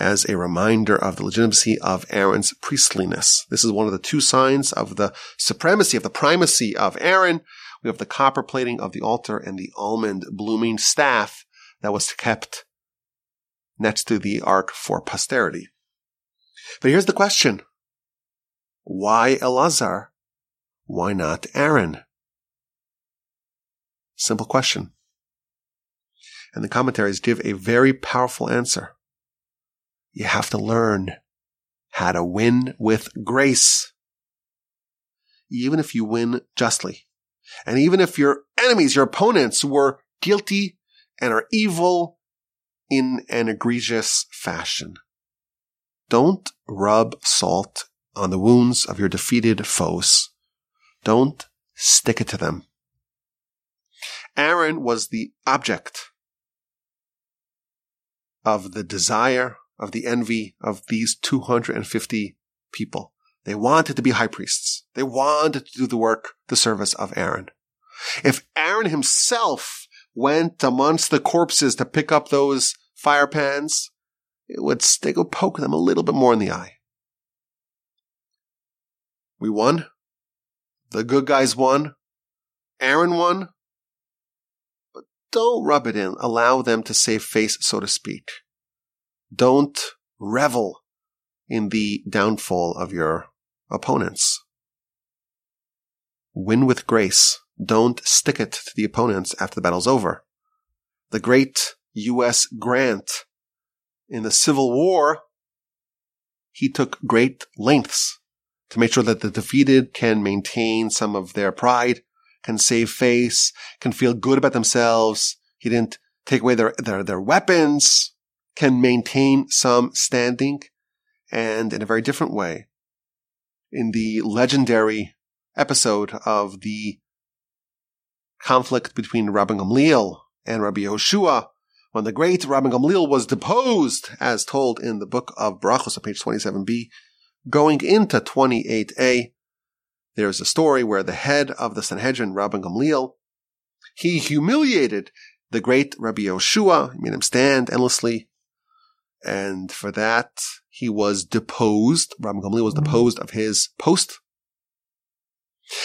as a reminder of the legitimacy of Aaron's priestliness. This is one of the two signs of the supremacy, of the primacy of Aaron. We have the copper plating of the altar and the almond blooming staff that was kept next to the ark for posterity. But here's the question. Why Elazar? Why not Aaron? Simple question. And the commentaries give a very powerful answer. You have to learn how to win with grace. Even if you win justly. And even if your enemies, your opponents were guilty and are evil in an egregious fashion. Don't rub salt on the wounds of your defeated foes. Don't stick it to them. Aaron was the object of the desire of the envy of these 250 people. They wanted to be high priests. They wanted to do the work, the service of Aaron. If Aaron himself went amongst the corpses to pick up those fire pans, it would, they would poke them a little bit more in the eye. We won. The good guys won. Aaron won. But don't rub it in. Allow them to save face, so to speak. Don't revel in the downfall of your opponents. Win with grace. Don't stick it to the opponents after the battle's over. The great U.S. Grant in the Civil War, he took great lengths to make sure that the defeated can maintain some of their pride, can save face, can feel good about themselves. He didn't take away their, their, their weapons can maintain some standing and in a very different way. In the legendary episode of the conflict between Rabbi Gamliel and Rabbi Yehoshua, when the great Rabbi Gamliel was deposed, as told in the book of Brachos on page 27b, going into 28a, there's a story where the head of the Sanhedrin, Rabbi Gamliel, he humiliated the great Rabbi Yehoshua, he made him stand endlessly, and for that, he was deposed. Rabbi Gamliel was mm-hmm. deposed of his post.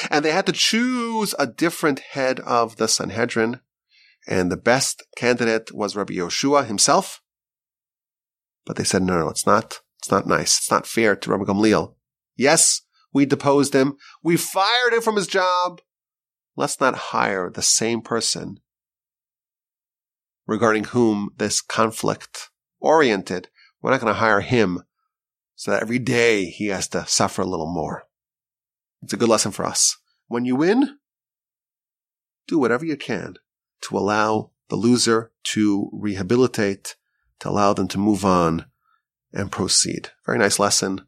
And they had to choose a different head of the Sanhedrin. And the best candidate was Rabbi Yehoshua himself. But they said, no, no, it's not, it's not nice. It's not fair to Rabbi Gamliel. Yes, we deposed him. We fired him from his job. Let's not hire the same person regarding whom this conflict oriented. We're not going to hire him so that every day he has to suffer a little more. It's a good lesson for us. When you win, do whatever you can to allow the loser to rehabilitate, to allow them to move on and proceed. Very nice lesson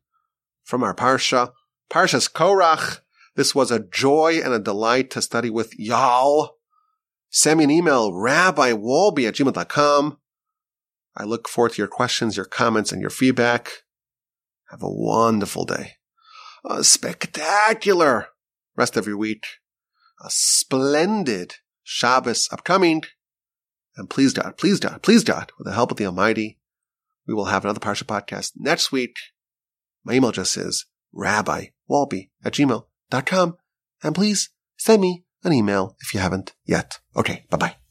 from our Parsha. Parsha's Korach. This was a joy and a delight to study with y'all. Send me an email, rabbiwolbe at gmail.com. I look forward to your questions, your comments, and your feedback. Have a wonderful day. A spectacular rest of your week. A splendid Shabbos upcoming. And please God, please God, please God, with the help of the Almighty, we will have another Parsha podcast next week. My email address is rabbiwolbe at gmail.com. And please send me an email if you haven't yet. Okay, bye bye.